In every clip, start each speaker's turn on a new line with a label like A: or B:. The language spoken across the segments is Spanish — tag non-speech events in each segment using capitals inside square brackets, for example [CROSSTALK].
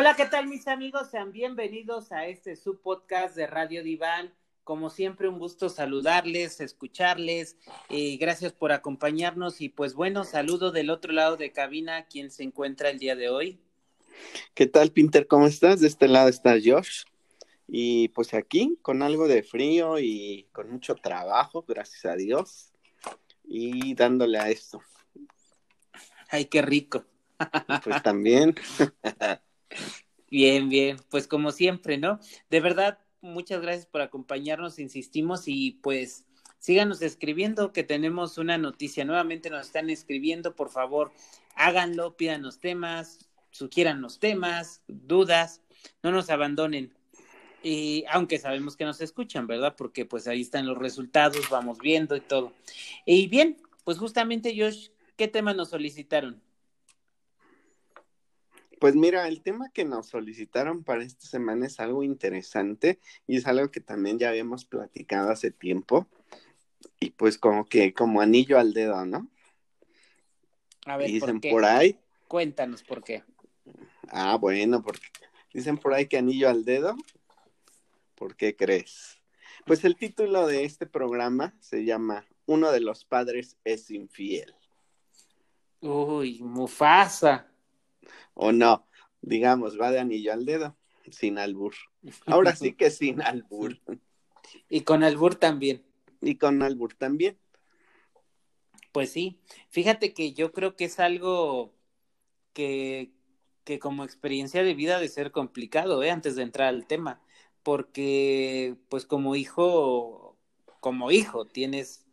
A: Hola, ¿qué tal mis amigos? Sean bienvenidos a este subpodcast de Radio Diván. Como siempre, un gusto saludarles, escucharles. Eh, gracias por acompañarnos y pues bueno, saludo del otro lado de cabina, quien se encuentra el día de hoy.
B: ¿Qué tal, Pinter? ¿Cómo estás? De este lado está Josh. Y pues aquí, con algo de frío y con mucho trabajo, gracias a Dios. Y dándole a esto.
A: Ay, qué rico.
B: Pues también. [LAUGHS]
A: Bien, bien. Pues como siempre, ¿no? De verdad, muchas gracias por acompañarnos, insistimos y pues síganos escribiendo que tenemos una noticia. Nuevamente nos están escribiendo, por favor, háganlo, pídanos temas, sugieran los temas, dudas, no nos abandonen. Y aunque sabemos que nos escuchan, ¿verdad? Porque pues ahí están los resultados, vamos viendo y todo. Y bien, pues justamente Josh, ¿qué tema nos solicitaron?
B: Pues mira, el tema que nos solicitaron para esta semana es algo interesante y es algo que también ya habíamos platicado hace tiempo y pues como que como anillo al dedo, ¿no?
A: A ver,
B: dicen
A: ¿por, qué?
B: por ahí.
A: Cuéntanos por qué.
B: Ah, bueno, porque dicen por ahí que anillo al dedo. ¿Por qué crees? Pues el título de este programa se llama Uno de los padres es infiel.
A: Uy, Mufasa.
B: O no, digamos, va de anillo al dedo, sin albur. Ahora sí que sin [LAUGHS] albur.
A: Y con albur también.
B: Y con albur también.
A: Pues sí, fíjate que yo creo que es algo que, que como experiencia de vida de ser complicado, ¿eh? antes de entrar al tema, porque pues como hijo, como hijo tienes,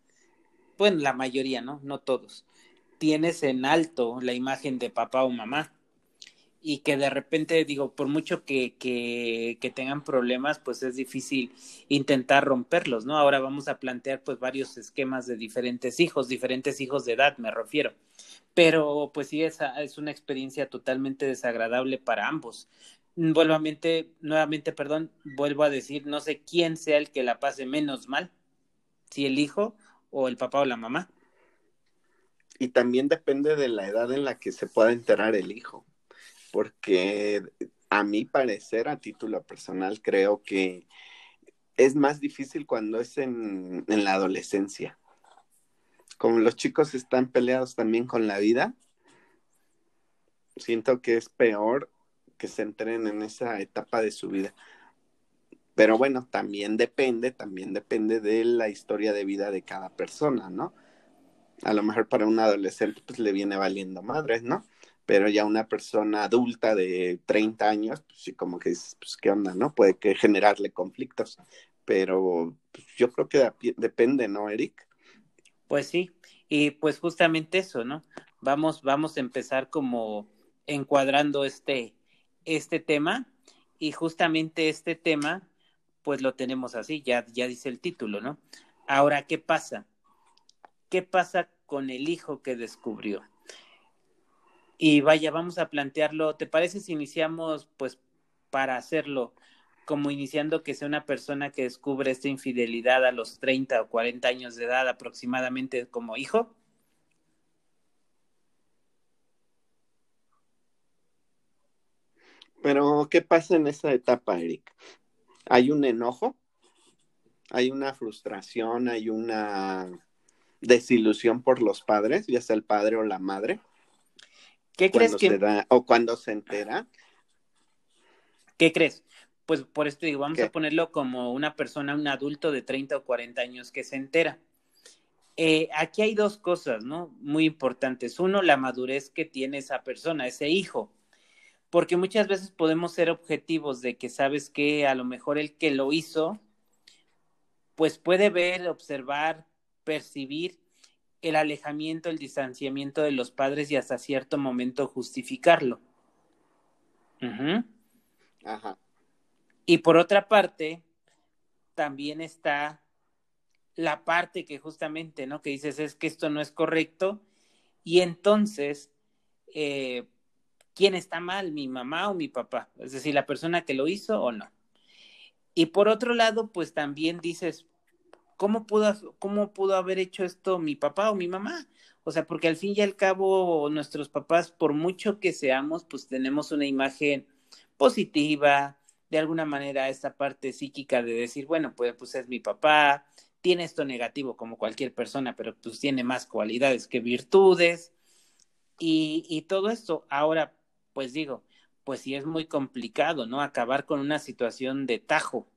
A: bueno, la mayoría, ¿no? No todos, tienes en alto la imagen de papá o mamá y que de repente, digo, por mucho que, que, que, tengan problemas, pues es difícil intentar romperlos, ¿no? Ahora vamos a plantear pues varios esquemas de diferentes hijos, diferentes hijos de edad, me refiero. Pero pues sí, esa es una experiencia totalmente desagradable para ambos. Nuevamente, nuevamente, perdón, vuelvo a decir, no sé quién sea el que la pase menos mal, si el hijo o el papá o la mamá.
B: Y también depende de la edad en la que se pueda enterar el hijo porque a mi parecer, a título personal, creo que es más difícil cuando es en, la adolescencia. Como los chicos están peleados también con la vida, siento que es peor que se entren en esa etapa de su vida. Pero bueno, también depende, también depende de la historia de vida de cada persona, ¿no? A lo mejor para un adolescente pues le viene valiendo madres, ¿no? Pero ya una persona adulta de 30 años, pues sí, como que dices, pues qué onda, ¿no? Puede que generarle conflictos, pero pues, yo creo que de, depende, ¿no, Eric?
A: Pues sí, y pues justamente eso, ¿no? Vamos, vamos a empezar como encuadrando este, este tema, y justamente este tema, pues lo tenemos así, ya, ya dice el título, ¿no? Ahora, ¿qué pasa? ¿Qué pasa con el hijo que descubrió? Y vaya, vamos a plantearlo. ¿Te parece si iniciamos, pues, para hacerlo, como iniciando que sea una persona que descubre esta infidelidad a los 30 o 40 años de edad aproximadamente como hijo?
B: Pero, ¿qué pasa en esa etapa, Eric? ¿Hay un enojo? ¿Hay una frustración? ¿Hay una desilusión por los padres, ya sea el padre o la madre?
A: ¿Qué crees que...
B: Da, o cuando se entera?
A: ¿Qué crees? Pues por esto digo, vamos ¿Qué? a ponerlo como una persona, un adulto de 30 o 40 años que se entera. Eh, aquí hay dos cosas, ¿no? Muy importantes. Uno, la madurez que tiene esa persona, ese hijo. Porque muchas veces podemos ser objetivos de que sabes que a lo mejor el que lo hizo, pues puede ver, observar, percibir el alejamiento, el distanciamiento de los padres y hasta cierto momento justificarlo. Uh -huh.
B: Ajá.
A: Y por otra parte, también está la parte que justamente, ¿no? Que dices es que esto no es correcto y entonces, eh, ¿quién está mal? ¿Mi mamá o mi papá? Es decir, la persona que lo hizo o no. Y por otro lado, pues también dices, ¿cómo pudo, ¿cómo pudo haber hecho esto mi papá o mi mamá? O sea, porque al fin y al cabo nuestros papás, por mucho que seamos, pues tenemos una imagen positiva, de alguna manera esta parte psíquica de decir, bueno, pues, pues es mi papá, tiene esto negativo como cualquier persona, pero pues tiene más cualidades que virtudes y, y todo esto. Ahora, pues digo, pues sí es muy complicado, ¿no? Acabar con una situación de tajo.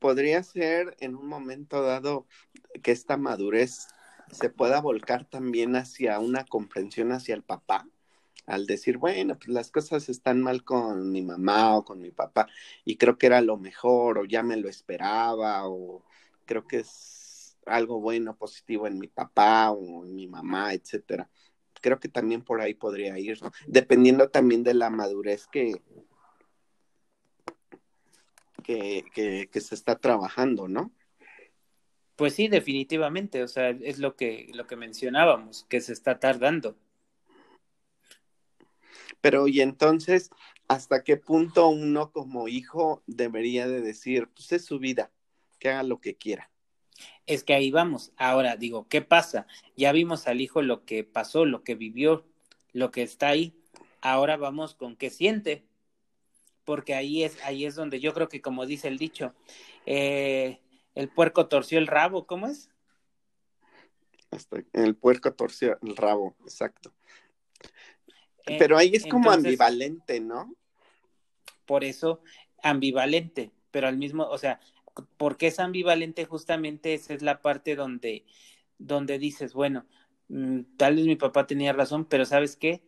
B: Podría ser en un momento dado que esta madurez se pueda volcar también hacia una comprensión hacia el papá, al decir, bueno, pues las cosas están mal con mi mamá o con mi papá y creo que era lo mejor o ya me lo esperaba o creo que es algo bueno, positivo en mi papá o en mi mamá, etcétera. Creo que también por ahí podría ir, dependiendo también de la madurez que, que, que, que se está trabajando, ¿no?
A: Pues sí, definitivamente, o sea, es lo que, lo que mencionábamos, que se está tardando.
B: Pero y entonces, ¿hasta qué punto uno como hijo debería de decir, pues es su vida, que haga lo que quiera?
A: Es que ahí vamos. Ahora digo, ¿qué pasa? Ya vimos al hijo lo que pasó, lo que vivió, lo que está ahí. Ahora vamos con qué siente. Porque ahí es, ahí es donde yo creo que como dice el dicho, eh, el puerco torció el rabo, ¿cómo es?
B: el puerco torció el rabo, exacto. Eh, pero ahí es como ambivalente, ¿no?
A: Por eso, ambivalente, pero al mismo, o sea, porque es ambivalente? Justamente esa es la parte donde, donde dices, bueno, mm, tal vez mi papá tenía razón, pero ¿sabes qué?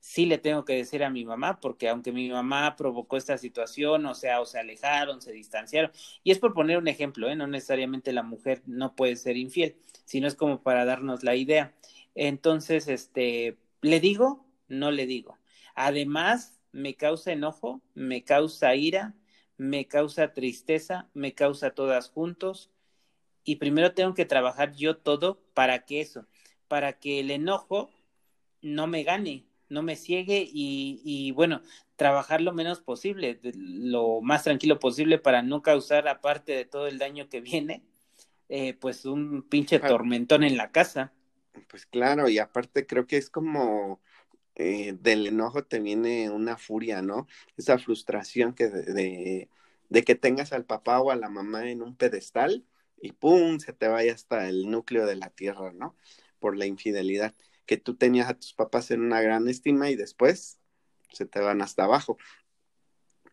A: Sí le tengo que decir a mi mamá, porque aunque mi mamá provocó esta situación, o sea, o se alejaron, se distanciaron, y es por poner un ejemplo, ¿eh? no necesariamente la mujer no puede ser infiel, sino es como para darnos la idea. Entonces, este, ¿le digo? No le digo. Además, me causa enojo, me causa ira, me causa tristeza, me causa todas juntos, y primero tengo que trabajar yo todo para que eso, para que el enojo no me gane, no me ciegue y, bueno, trabajar lo menos posible, lo más tranquilo posible para no causar, aparte de todo el daño que viene, eh, pues un pinche tormentón en la casa.
B: Pues claro, y aparte creo que es como eh, del enojo te viene una furia, ¿no? Esa frustración que de, de, que tengas al papá o a la mamá en un pedestal y ¡pum! se te vaya hasta el núcleo de la tierra, ¿no? Por la infidelidad que tú tenías a tus papás en una gran estima y después se te van hasta abajo.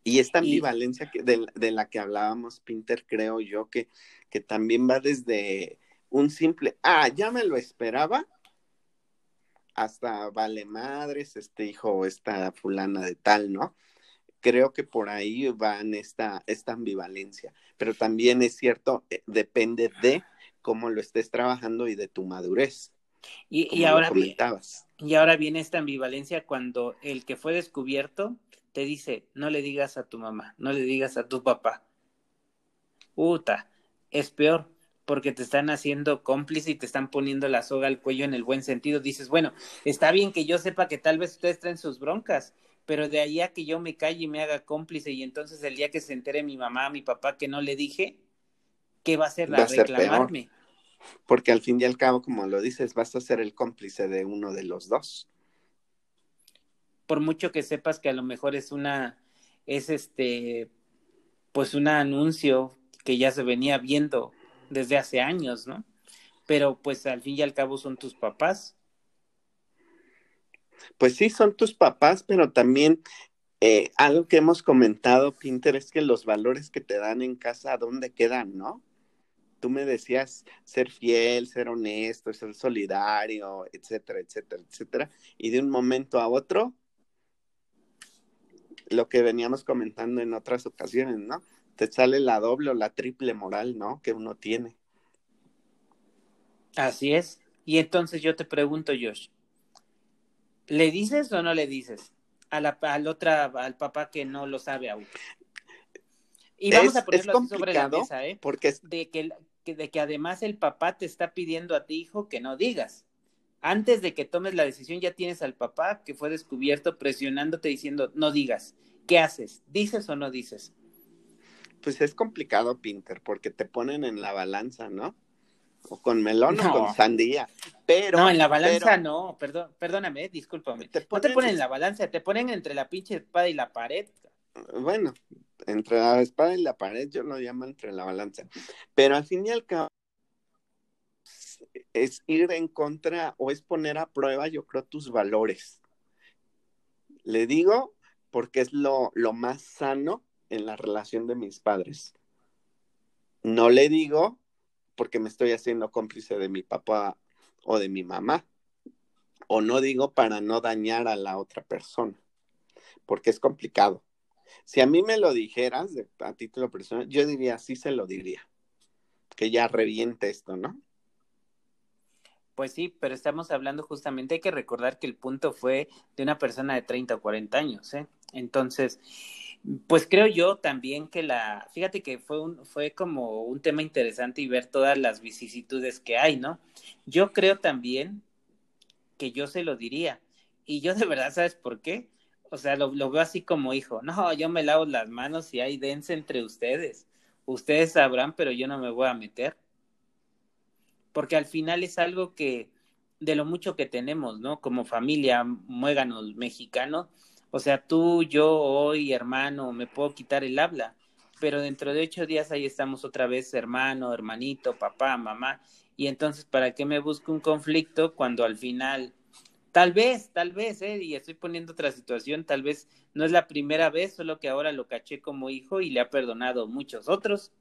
B: Y esta ambivalencia que, de, la que hablábamos, Pinter, creo yo que, que también va desde un simple, ah, ya me lo esperaba, hasta vale madres, este hijo, esta fulana de tal, ¿no? Creo que por ahí va esta, esta ambivalencia, pero también es cierto, eh, depende de cómo lo estés trabajando y de tu madurez.
A: Y, ahora, y ahora viene esta ambivalencia cuando el que fue descubierto te dice, no le digas a tu mamá, no le digas a tu papá. Uta, es peor, porque te están haciendo cómplice y te están poniendo la soga al cuello en el buen sentido. Dices, bueno, está bien que yo sepa que tal vez ustedes traen sus broncas, pero de ahí a que yo me calle y me haga cómplice y entonces el día que se entere mi mamá, mi papá que no le dije, ¿qué va a hacer? Va reclamarme
B: porque al fin y al cabo, como lo dices, vas a ser el cómplice de uno de los dos.
A: Por mucho que sepas que a lo mejor es una, es este, pues un anuncio que ya se venía viendo desde hace años, ¿no? Pero pues al fin y al cabo son tus papás.
B: Pues sí, son tus papás, pero también eh, algo que hemos comentado, Pinter, es que los valores que te dan en casa, ¿dónde quedan, no? Tú me decías ser fiel, ser honesto, ser solidario, etcétera, etcétera, etcétera, y de un momento a otro, lo que veníamos comentando en otras ocasiones, ¿no? Te sale la doble o la triple moral, ¿no? Que uno tiene.
A: Así es. Y entonces yo te pregunto, Josh, ¿le dices o no le dices a la, al otra, al papá que no lo sabe aún? Y vamos a ponerlo así sobre la mesa, ¿eh?
B: Porque
A: de que, de que además el papá te está pidiendo a ti, hijo, que no digas. Antes de que tomes la decisión, ya tienes al papá que fue descubierto presionándote diciendo, no digas. ¿qué haces? ¿Dices o no dices?
B: Pues es complicado, Pinter, porque te ponen en la balanza, ¿no? O con melón o con sandía. Pero.
A: No, en la balanza no, perdón, perdóname, discúlpame. no te ponen en la balanza, te ponen entre la pinche espada y la pared.
B: Bueno, entre la espada y la pared, yo lo llamo entre la balanza. Pero al fin y al cabo, es ir en contra o es poner a prueba, yo creo, tus valores. Le digo porque es lo, lo más sano en la relación de mis padres. No le digo porque me estoy haciendo cómplice de mi papá o de mi mamá. O no digo para no dañar a la otra persona, porque es complicado. Si a mí me lo dijeras a título personal, yo diría, sí se lo diría, que ya reviente esto, ¿no?
A: Pues sí, pero estamos hablando justamente, hay que recordar que el punto fue de una persona de 30 o 40 años, ¿eh? Entonces, pues creo yo también que la, fíjate que fue un, fue como un tema interesante y ver todas las vicisitudes que hay, ¿no? Yo creo también que yo se lo diría. Y yo de verdad, ¿sabes por qué? O sea, lo, lo veo así como hijo. No, yo me lavo las manos y hay dense entre ustedes. Ustedes sabrán, pero yo no me voy a meter porque al final es algo que de lo mucho que tenemos, ¿no? Como familia, muéganos mexicano, o sea, tú, yo, hoy, hermano, me puedo quitar el habla, pero dentro de ocho días ahí estamos otra vez, hermano, hermanito, papá, mamá, y entonces, ¿para qué me busco un conflicto cuando al final, tal vez, tal vez, ¿eh? Y estoy poniendo otra situación, tal vez no es la primera vez, solo que ahora lo caché como hijo y le ha perdonado muchos otros.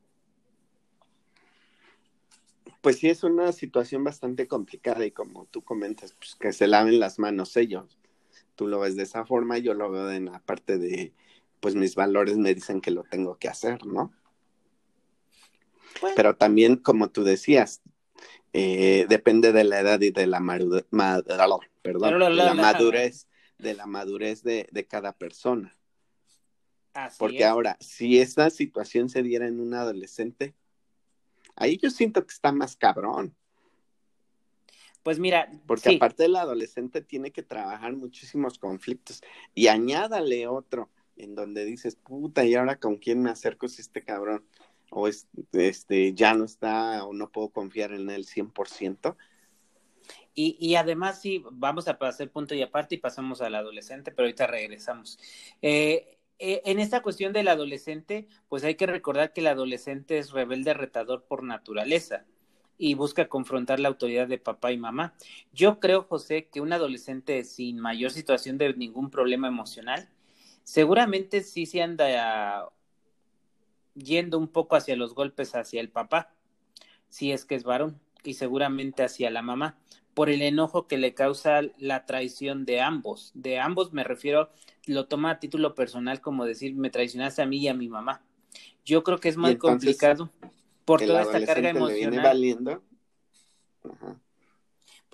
B: Pues sí, es una situación bastante complicada y como tú comentas, pues que se laven las manos ellos. Tú lo ves de esa forma, yo lo veo en la parte de, pues mis valores me dicen que lo tengo que hacer, ¿no? Pero también, como tú decías, eh, depende de la edad y de la, perdón, de la madurez, de la madurez de, de cada persona. Porque ahora, si esta situación se diera en un adolescente, Ahí yo siento que está más cabrón.
A: Pues mira.
B: Porque aparte el adolescente tiene que trabajar muchísimos conflictos. Y añádale otro en donde dices, puta, ¿y ahora con quién me acerco si este cabrón? O este, ya no está o no puedo confiar en él 100%.
A: Y, y además, sí, vamos a pasar punto y aparte y pasamos al adolescente, pero ahorita regresamos. Eh, eh, en esta cuestión del adolescente, pues hay que recordar que el adolescente es rebelde retador por naturaleza y busca confrontar la autoridad de papá y mamá. Yo creo, José, que un adolescente sin mayor situación de ningún problema emocional, seguramente sí se anda yendo un poco hacia los golpes hacia el papá, si es que es varón, y seguramente hacia la mamá, por el enojo que le causa la traición de ambos. De ambos me refiero, lo toma a título personal como decir, me traicionaste a mí y a mi mamá. Yo creo que es muy complicado por toda esta carga emocional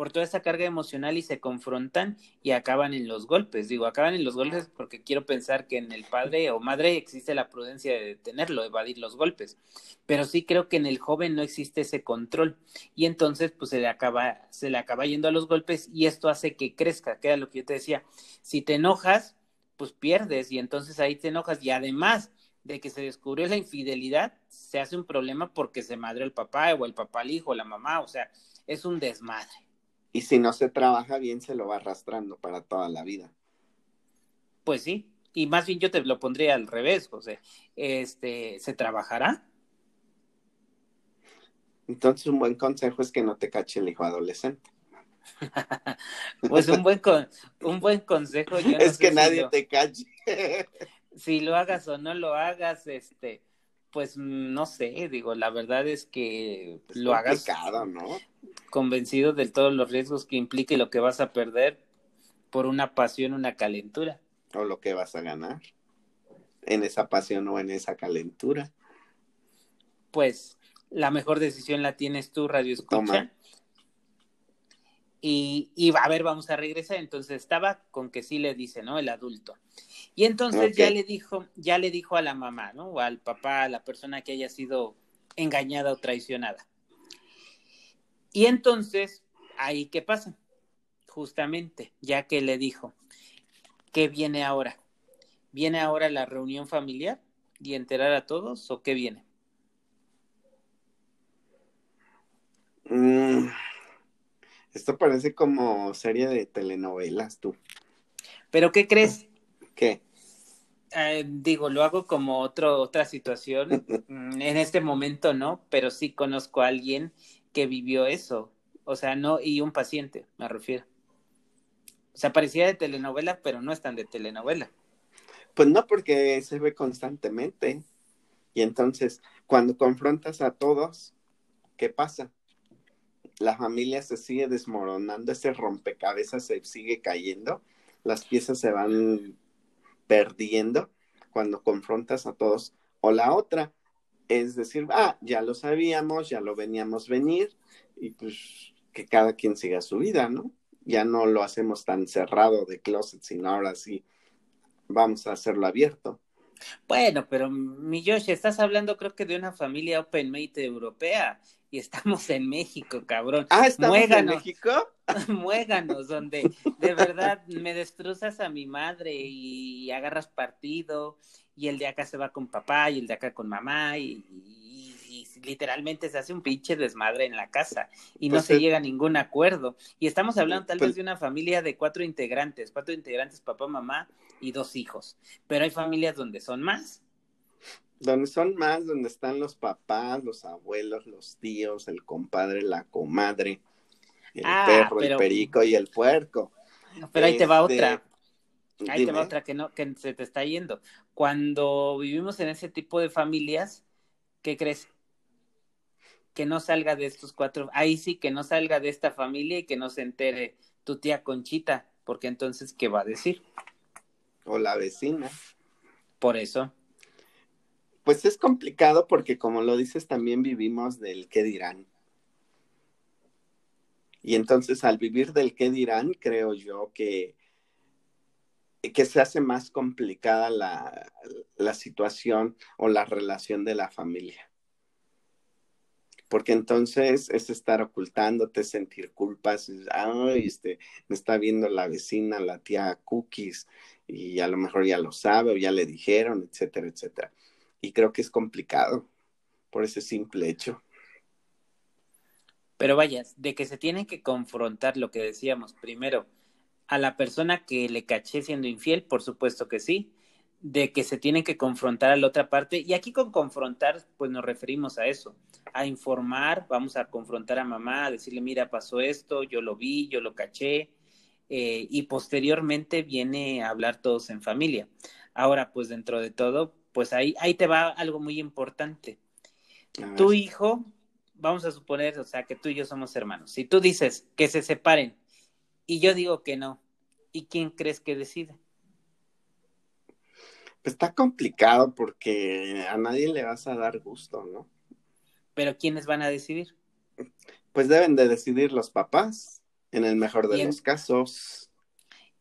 A: por toda esta carga emocional y se confrontan y acaban en los golpes. Digo, acaban en los golpes porque quiero pensar que en el padre o madre existe la prudencia de detenerlo, evadir los golpes. Pero sí creo que en el joven no existe ese control y entonces pues se le acaba se le acaba yendo a los golpes y esto hace que crezca, que era lo que yo te decía. Si te enojas, pues pierdes y entonces ahí te enojas y además de que se descubrió la infidelidad, se hace un problema porque se madre el papá o el papá al hijo, la mamá, o sea, es un desmadre.
B: Y si no se trabaja bien, se lo va arrastrando para toda la vida.
A: Pues sí, y más bien yo te lo pondría al revés, José. Este, ¿se trabajará?
B: Entonces un buen consejo es que no te cache el hijo adolescente. [LAUGHS]
A: pues un buen un buen consejo
B: es que nadie te cache. [LAUGHS]
A: si lo hagas o no lo hagas, este, pues no sé, digo, la verdad es que lo hagas
B: ¿no?
A: convencido de todos los riesgos que implica y lo que vas a perder por una pasión, una calentura.
B: O lo que vas a ganar en esa pasión o en esa calentura.
A: Pues la mejor decisión la tienes tú, Radio Escucha. Y, y a ver, vamos a regresar. Entonces estaba con que sí le dice, ¿no? El adulto. Y entonces ya le dijo, ya le dijo a la mamá, ¿no? O al papá, a la persona que haya sido engañada o traicionada. Y entonces, ahí qué pasa, justamente, ya que le dijo, ¿qué viene ahora? ¿Viene ahora la reunión familiar y enterar a todos o qué viene?
B: Mm, esto parece como serie de telenovelas, tú.
A: ¿Pero qué crees?
B: ¿Qué?
A: Eh, digo, lo hago como otro, otra situación. [LAUGHS] Mm, en este momento no, pero sí conozco a alguien que vivió eso. O sea, no, y un paciente, me refiero. O sea, parecía de telenovela, pero no es tan de telenovela.
B: Pues no, porque se ve constantemente. Y entonces, cuando confrontas a todos, ¿qué pasa? La familia se sigue desmoronando, ese rompecabezas se sigue cayendo, las piezas se van perdiendo cuando confrontas a todos. O la otra es decir, ah, ya lo sabíamos, ya lo veníamos venir, y pues que cada quien siga su vida, ¿no? Ya no lo hacemos tan cerrado de closet, sino ahora sí vamos a hacerlo abierto.
A: Bueno, pero mi Josh, estás hablando creo que de una familia open mate europea y estamos en México, cabrón.
B: Ah, estamos en México. [LAUGHS]
A: Muéganos, donde de verdad me destrozas a mi madre y agarras partido y el de acá se va con papá y el de acá con mamá y, literalmente se hace un pinche desmadre en la casa y no pues se llega a ningún acuerdo. Y estamos hablando tal pues vez de una familia de cuatro integrantes, cuatro integrantes, papá, mamá y dos hijos, pero hay familias donde son más.
B: Donde son más, donde están los papás, los abuelos, los tíos, el compadre, la comadre, el ah, perro, el perico y el puerco.
A: Pero ahí te va este, otra. Ahí te va otra que no, que se te está yendo. Cuando vivimos en ese tipo de familias, ¿qué crees? Que no salga de estos cuatro, ahí sí que no salga de esta familia y que no se entere tu tía Conchita, porque entonces, ¿qué va a decir?
B: O la vecina.
A: Por eso.
B: Pues es complicado porque como lo dices, también vivimos del qué dirán. Y entonces al vivir del qué dirán, creo yo que, que se hace más complicada la, la situación o la relación de la familia. Porque entonces es estar ocultándote, sentir culpas, ay, este, me está viendo la vecina, la tía Cookies, y a lo mejor ya lo sabe o ya le dijeron, etcétera, etcétera y creo que es complicado por ese simple hecho.
A: Pero vaya, de que se tiene que confrontar lo que decíamos primero, a la persona que le caché siendo infiel, por supuesto que sí, de que se tiene que confrontar a la otra parte, y aquí con confrontar, pues nos referimos a eso, a informar, vamos a confrontar a mamá, a decirle, mira, pasó esto, yo lo vi, yo lo caché, eh, y posteriormente viene a hablar todos en familia. Ahora, pues dentro de todo, pues ahí, ahí te va algo muy importante. Tu hijo, vamos a suponer, o sea, que tú y yo somos hermanos. Si tú dices que se separen y yo digo que no, ¿y quién crees que decide?
B: Pues está complicado porque a nadie le vas a dar gusto, ¿no?
A: Pero ¿quiénes van a decidir?
B: Pues deben de decidir los papás, en el mejor de los casos.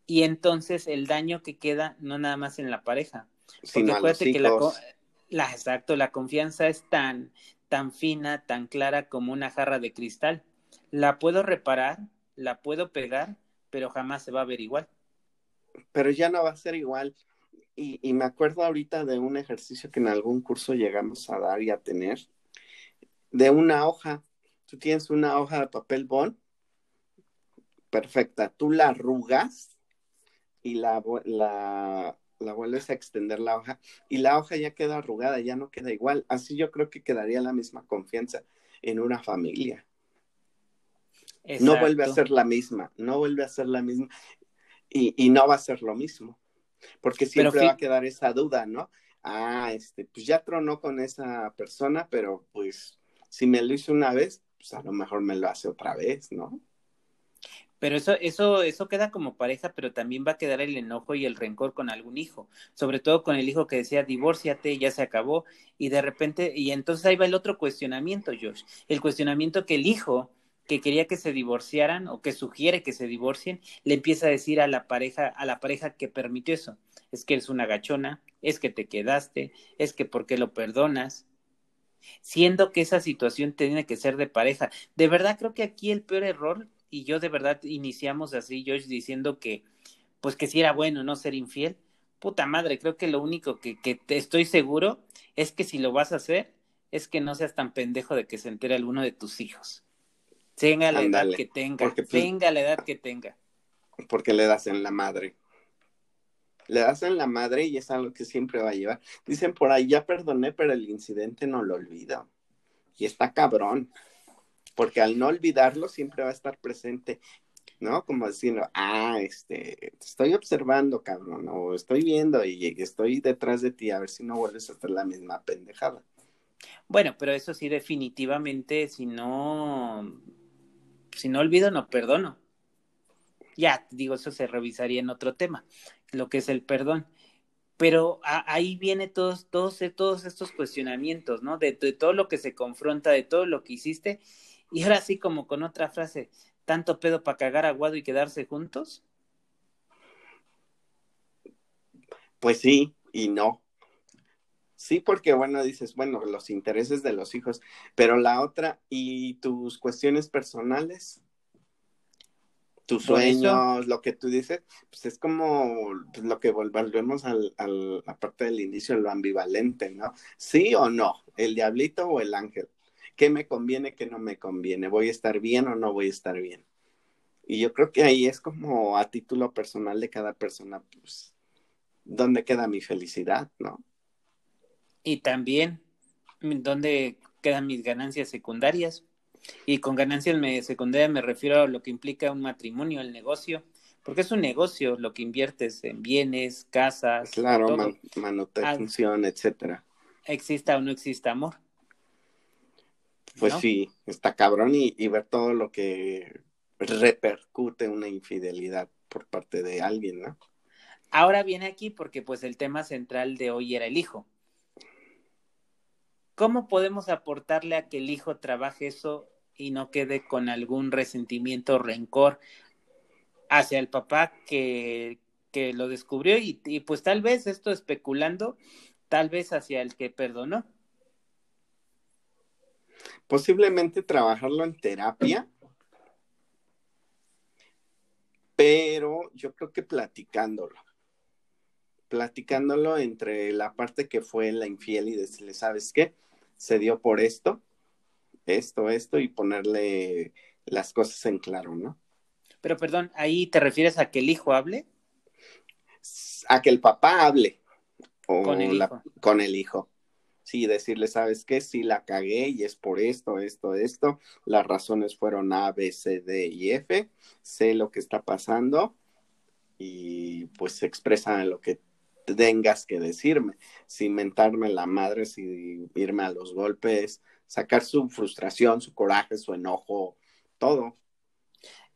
A: Y entonces el daño que queda no nada más en la pareja, porque acuérdate que la, la, exacto, la confianza es tan, tan fina, tan clara como una jarra de cristal. La puedo reparar, la puedo pegar, pero jamás se va a ver igual.
B: Pero ya no va a ser igual. Y, y me acuerdo ahorita de un ejercicio que en algún curso llegamos a dar y a tener, de una hoja. Tú tienes una hoja de papel bond, perfecta. Tú la arrugas y la, la, la vuelves a extender la hoja y la hoja ya queda arrugada, ya no queda igual. Así yo creo que quedaría la misma confianza en una familia. No vuelve a ser la misma, no vuelve a ser la misma y, y no va a ser lo mismo, porque siempre va a quedar esa duda, ¿no? Ah, este, pues ya tronó con esa persona, pero pues si me lo hizo una vez, pues a lo mejor me lo hace otra vez, ¿no?
A: Pero eso, eso, eso queda como pareja, pero también va a quedar el enojo y el rencor con algún hijo, sobre todo con el hijo que decía divórciate, ya se acabó, y de repente, y entonces ahí va el otro cuestionamiento, Josh, el cuestionamiento que el hijo que quería que se divorciaran o que sugiere que se divorcien, le empieza a decir a la pareja, a la pareja que permitió eso, es que eres una gachona, es que te quedaste, es que por qué lo perdonas, siendo que esa situación tiene que ser de pareja. De verdad creo que aquí el peor error y yo de verdad iniciamos así, Josh, diciendo que, pues que si era bueno no ser infiel, puta madre, creo que lo único que, que te estoy seguro es que si lo vas a hacer, es que no seas tan pendejo de que se entere alguno de tus hijos. Tenga la edad que tenga, pues, tenga la edad que tenga.
B: Porque le das en la madre. Le das en la madre y es algo que siempre va a llevar. Dicen por ahí, ya perdoné, pero el incidente no lo olvido. Y está cabrón. Porque al no olvidarlo siempre va a estar presente. ¿no? Como diciendo, ah, este, estoy observando, cabrón, o estoy viendo y estoy detrás de ti a ver si no vuelves a hacer la misma pendejada.
A: Bueno, pero eso sí, definitivamente, si no, si no olvido, no perdono. Ya, digo, eso se revisaría en otro tema, lo que es el perdón. Pero ahí viene todos, todos, todos estos cuestionamientos, ¿no? De todo lo que se confronta, de todo lo que hiciste. Y ahora sí, como con otra frase, tanto pedo para cagar aguado y quedarse juntos?
B: Pues sí y no. Sí, porque bueno, dices, bueno, los intereses de los hijos, pero la otra, ¿y tus cuestiones personales? Tus sueños, lo que tú dices, pues es como pues, lo que volvemos al, al, a parte del inicio, lo ambivalente, ¿no? Sí o no, el diablito o el ángel qué me conviene, qué no me conviene, voy a estar bien o no voy a estar bien. Y yo creo que ahí es como a título personal de cada persona, pues, ¿dónde queda mi felicidad, no?
A: Y también, ¿dónde quedan mis ganancias secundarias? Y con ganancias secundarias me refiero a lo que implica un matrimonio, el negocio, porque es un negocio lo que inviertes en bienes, casas.
B: Claro, manutención, etcétera.
A: Exista o no exista amor.
B: Pues sí, está cabrón y, ver todo lo que repercute una infidelidad por parte de alguien, ¿no?
A: Ahora viene aquí porque pues el tema central de hoy era el hijo. ¿Cómo podemos aportarle a que el hijo trabaje eso y no quede con algún resentimiento o rencor hacia el papá que, que lo descubrió y, y pues tal vez esto especulando, tal vez hacia el que perdonó?
B: Posiblemente trabajarlo en terapia, pero yo creo que platicándolo. Platicándolo entre la parte que fue la infiel y decirle, ¿sabes qué? Se dio por esto, esto, esto, y ponerle las cosas en claro, ¿no?
A: Pero perdón, ¿ahí te refieres a que el hijo hable?
B: A que el papá hable. con el hijo. con el hijo sí, decirle, ¿sabes qué? Sí la cagué y es por esto, esto, esto. Las razones fueron A, B, C, D y F. Sé lo que está pasando y pues expresa lo que tengas que decirme, sin mentarme la madre, sin irme a los golpes, sacar su frustración, su coraje, su enojo, todo.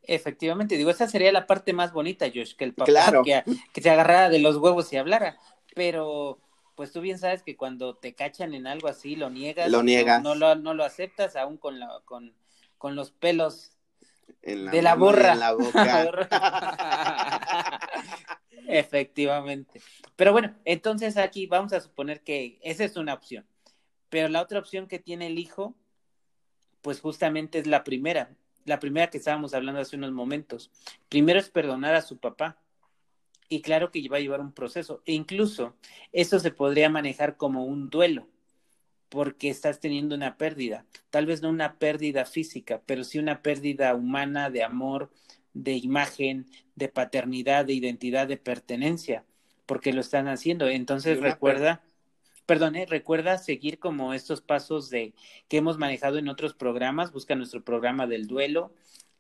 A: Efectivamente, digo, esa sería la parte más bonita, Josh, que el papá que, que se agarrara de los huevos y hablara, pero pues tú bien sabes que cuando te cachan en algo así, lo niegas.
B: Lo niegas.
A: No, lo, no lo aceptas, aún con, la, con, con los pelos de la borra. En la [LAUGHS] boca. Efectivamente. Pero bueno, entonces aquí vamos a suponer que esa es una opción. Pero la otra opción que tiene el hijo, pues justamente es la primera. La primera que estábamos hablando hace unos momentos. Primero es perdonar a su papá y claro que va a llevar un proceso. E incluso eso se podría manejar como un duelo, porque estás teniendo una pérdida. Tal vez no una pérdida física, pero sí una pérdida humana de amor, de imagen, de paternidad, de identidad, de pertenencia, porque lo están haciendo. Entonces recuerda, perdón, ¿eh? recuerda seguir como estos pasos de que hemos manejado en otros programas, busca nuestro programa del duelo,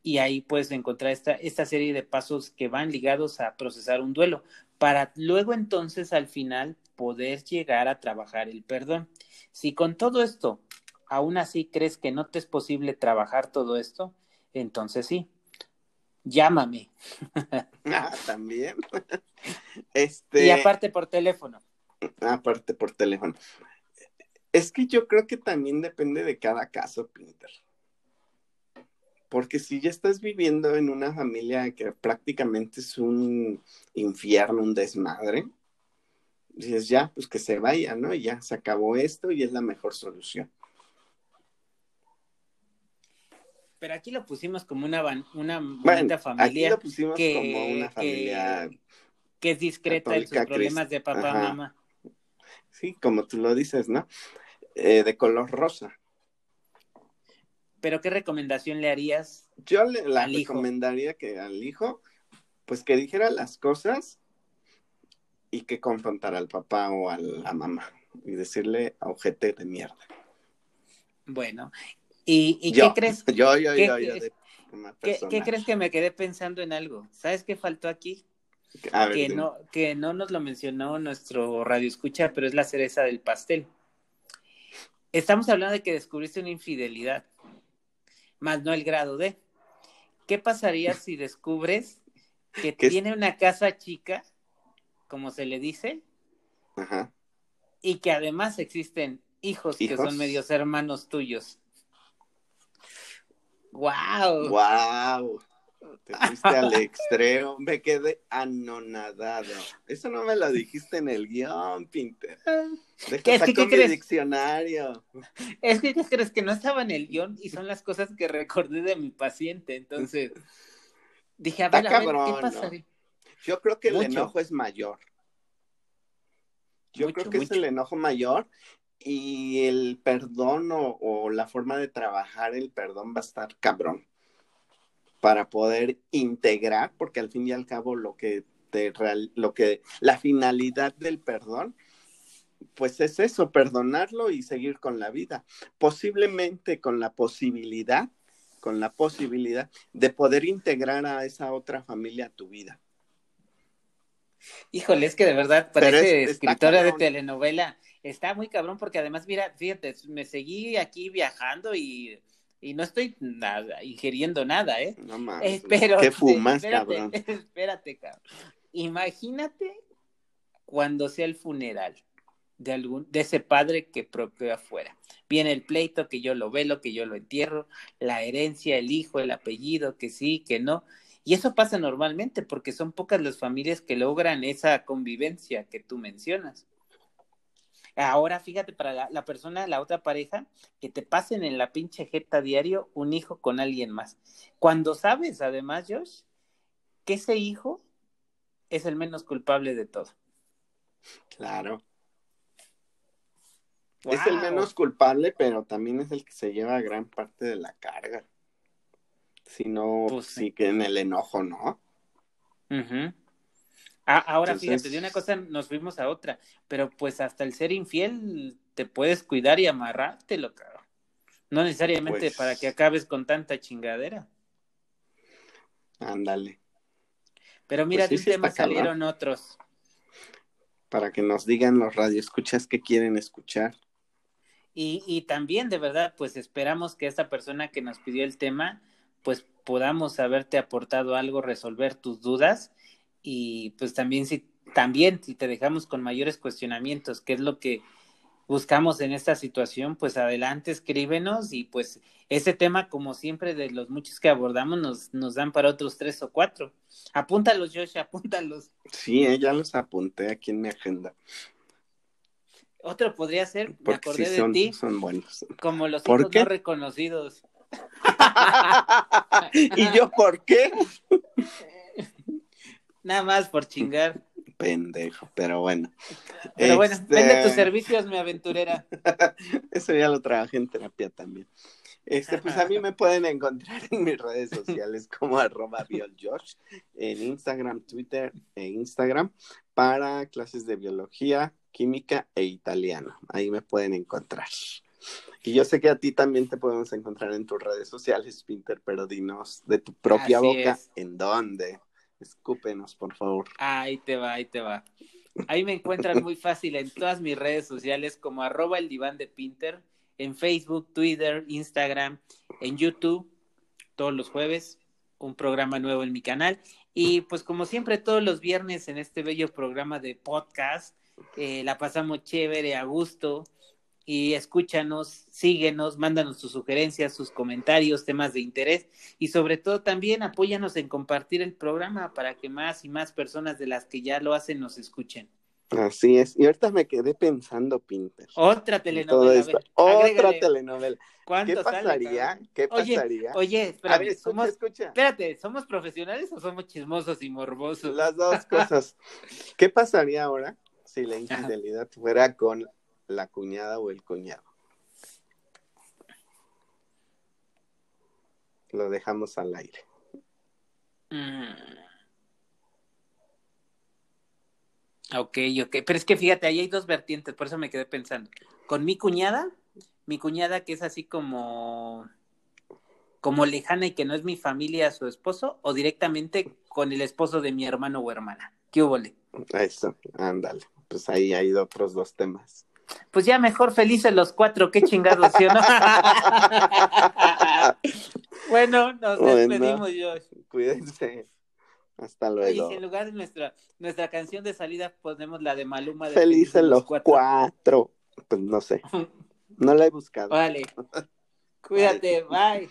A: y ahí puedes encontrar esta, esta serie de pasos que van ligados a procesar un duelo, para luego entonces al final poder llegar a trabajar el perdón. Si con todo esto aún así crees que no te es posible trabajar todo esto, entonces sí, llámame. [LAUGHS]
B: Ah, también. [LAUGHS]
A: Este... Y aparte por teléfono.
B: Aparte por teléfono. Es que yo creo que también depende de cada caso, Pinter. Porque si ya estás viviendo en una familia que prácticamente es un infierno, un desmadre, dices ya, pues que se vaya, ¿no? Y ya se acabó esto y es la mejor solución.
A: Pero aquí lo pusimos como una, una bonita familia.
B: Aquí lo pusimos como una familia
A: que es discreta en sus problemas de papá, mamá.
B: Sí, como tú lo dices, ¿no? Eh, de color rosa.
A: Pero ¿qué recomendación le harías?
B: Yo le la recomendaría que al hijo, pues que dijera las cosas y que confrontara al papá o a la mamá y decirle a ojete de mierda.
A: Bueno, ¿y, qué crees?
B: Yo, [LAUGHS] yo, yo,
A: ¿Qué, crees que me quedé pensando en algo? ¿Sabes qué faltó aquí? que, no, que no nos lo mencionó nuestro radio escucha, pero es la cereza del pastel. Estamos hablando de que descubriste una infidelidad, más no el grado de. ¿Qué pasaría [LAUGHS] si descubres que tiene una casa chica, como se le dice, y que además existen hijos, hijos, que son medios hermanos tuyos? ¡Wow!
B: ¡Wow! Te fuiste al extremo, me quedé anonadado. Eso no me lo dijiste en el guion, Pinter. ¿Qué, es que, crees? diccionario.
A: Es que ¿qué crees que no estaba en el guion y son las cosas que recordé de mi paciente, entonces dije, a ver, a ver ¿qué pasaría?
B: Yo creo que el enojo es mayor. Yo creo que es el enojo mayor y el perdón o la forma de trabajar el perdón va a estar cabrón para poder integrar, porque al fin y al cabo lo que te lo que la finalidad del perdón pues es eso, perdonarlo y seguir con la vida. Posiblemente con la posibilidad, con la posibilidad de poder integrar a esa otra familia a tu vida.
A: Híjole, es que de verdad parece escritora de telenovela. Está muy cabrón porque además, mira, fíjate, me seguí aquí viajando y y no estoy nada, ingiriendo nada, ¿eh?
B: No mames. ¿Qué [LAUGHS] fumas,
A: espérate,
B: cabrón? [LAUGHS]
A: Espérate, cabrón. Imagínate cuando sea el funeral de algún, de ese padre que propio afuera. Viene el pleito, que yo lo velo, que yo lo entierro, la herencia, el hijo, el apellido, que sí, que no. Y eso pasa normalmente porque son pocas las familias que logran esa convivencia que tú mencionas. Ahora fíjate para la, persona, la otra pareja, que te pasen en la pinche jeta diario un hijo con alguien más. Cuando sabes, además, Josh, que ese hijo es el menos culpable de todo.
B: Claro. Es el menos culpable, pero también es el que se lleva gran parte de la carga. Si no, pues sí que en el enojo, ¿no?
A: Ah, ahora fíjate, de una cosa nos fuimos a otra, pero pues hasta el ser infiel te puedes cuidar y amarrártelo, cabrón. No necesariamente para que pues acabes con tanta chingadera.
B: Ándale.
A: Pero mira, pues tema salieron otros.
B: Para que nos digan los radioescuchas que quieren escuchar.
A: Y, y también, de verdad, pues esperamos que esta persona que nos pidió el tema, pues podamos haberte aportado algo, resolver tus dudas y pues también si también si te dejamos con mayores cuestionamientos, qué es lo que buscamos en esta situación, pues adelante, escríbenos y pues ese tema, como siempre, de los muchos que abordamos, nos, nos dan para otros tres o cuatro. Apúntalos, Josh, apúntalos.
B: Sí, eh, ya los apunté aquí en mi agenda.
A: Otro podría ser, me acordé de ti.
B: Son buenos.
A: Como los hijos no reconocidos. [LAUGHS]
B: ¿Y yo por qué? [LAUGHS]
A: Nada más por chingar. [LAUGHS]
B: Pendejo, pero bueno.
A: Pero bueno, este, vende tus servicios, mi aventurera. [LAUGHS]
B: Eso ya lo trabajé en terapia también. Este, pues a mí me pueden encontrar en mis redes sociales [LAUGHS] como arroba bioljosh, en Instagram, Twitter e Instagram para clases de biología, química e italiano. Ahí me pueden encontrar. Y yo sé que a ti también te podemos encontrar en tus redes sociales, Pinter, pero dinos de tu propia boca, ¿en dónde? Escúpenos, por favor.
A: Ahí te va, ahí te va. Ahí me encuentran muy fácil en todas mis redes sociales como arroba el diván de Pinter, en Facebook, Twitter, Instagram, en YouTube, todos los jueves, un programa nuevo en mi canal. Y pues como siempre, todos los viernes en este bello programa de podcast, eh, la pasamos chévere, a gusto y escúchanos, síguenos, mándanos sus sugerencias, sus comentarios, temas de interés y sobre todo también apóyanos en compartir el programa para que más y más personas de las que ya lo hacen nos escuchen.
B: Así es. Y ahorita me quedé pensando, Pinter.
A: Otra telenovela.
B: Otra telenovela. ¿Qué pasaría? ¿Qué pasaría?
A: Oye, espérate, somos, espérate, ¿somos profesionales o somos chismosos y morbosos?
B: Las dos cosas. [LAUGHS] ¿Qué pasaría ahora si la infidelidad fuera con la cuñada o el cuñado? Lo dejamos al aire.
A: Mm. Ok, ok. Pero es que fíjate, ahí hay dos vertientes, por eso me quedé pensando. Con mi cuñada, mi cuñada que es así como como lejana y que no es mi familia, su esposo, o directamente con el esposo de mi hermano o hermana. ¿Qué hubo?
B: Eso, ándale. Pues ahí hay otros dos temas.
A: Pues ya mejor felices los cuatro, qué chingados, ¿sí no? [LAUGHS] bueno, nos despedimos, Josh.
B: Cuídense. Hasta luego.
A: Y si en lugar de nuestra, nuestra canción de salida ponemos la de Maluma de
B: Felices los, cuatro. Pues no sé. [LAUGHS] No la he buscado.
A: Vale. [LAUGHS] Cuídate, bye.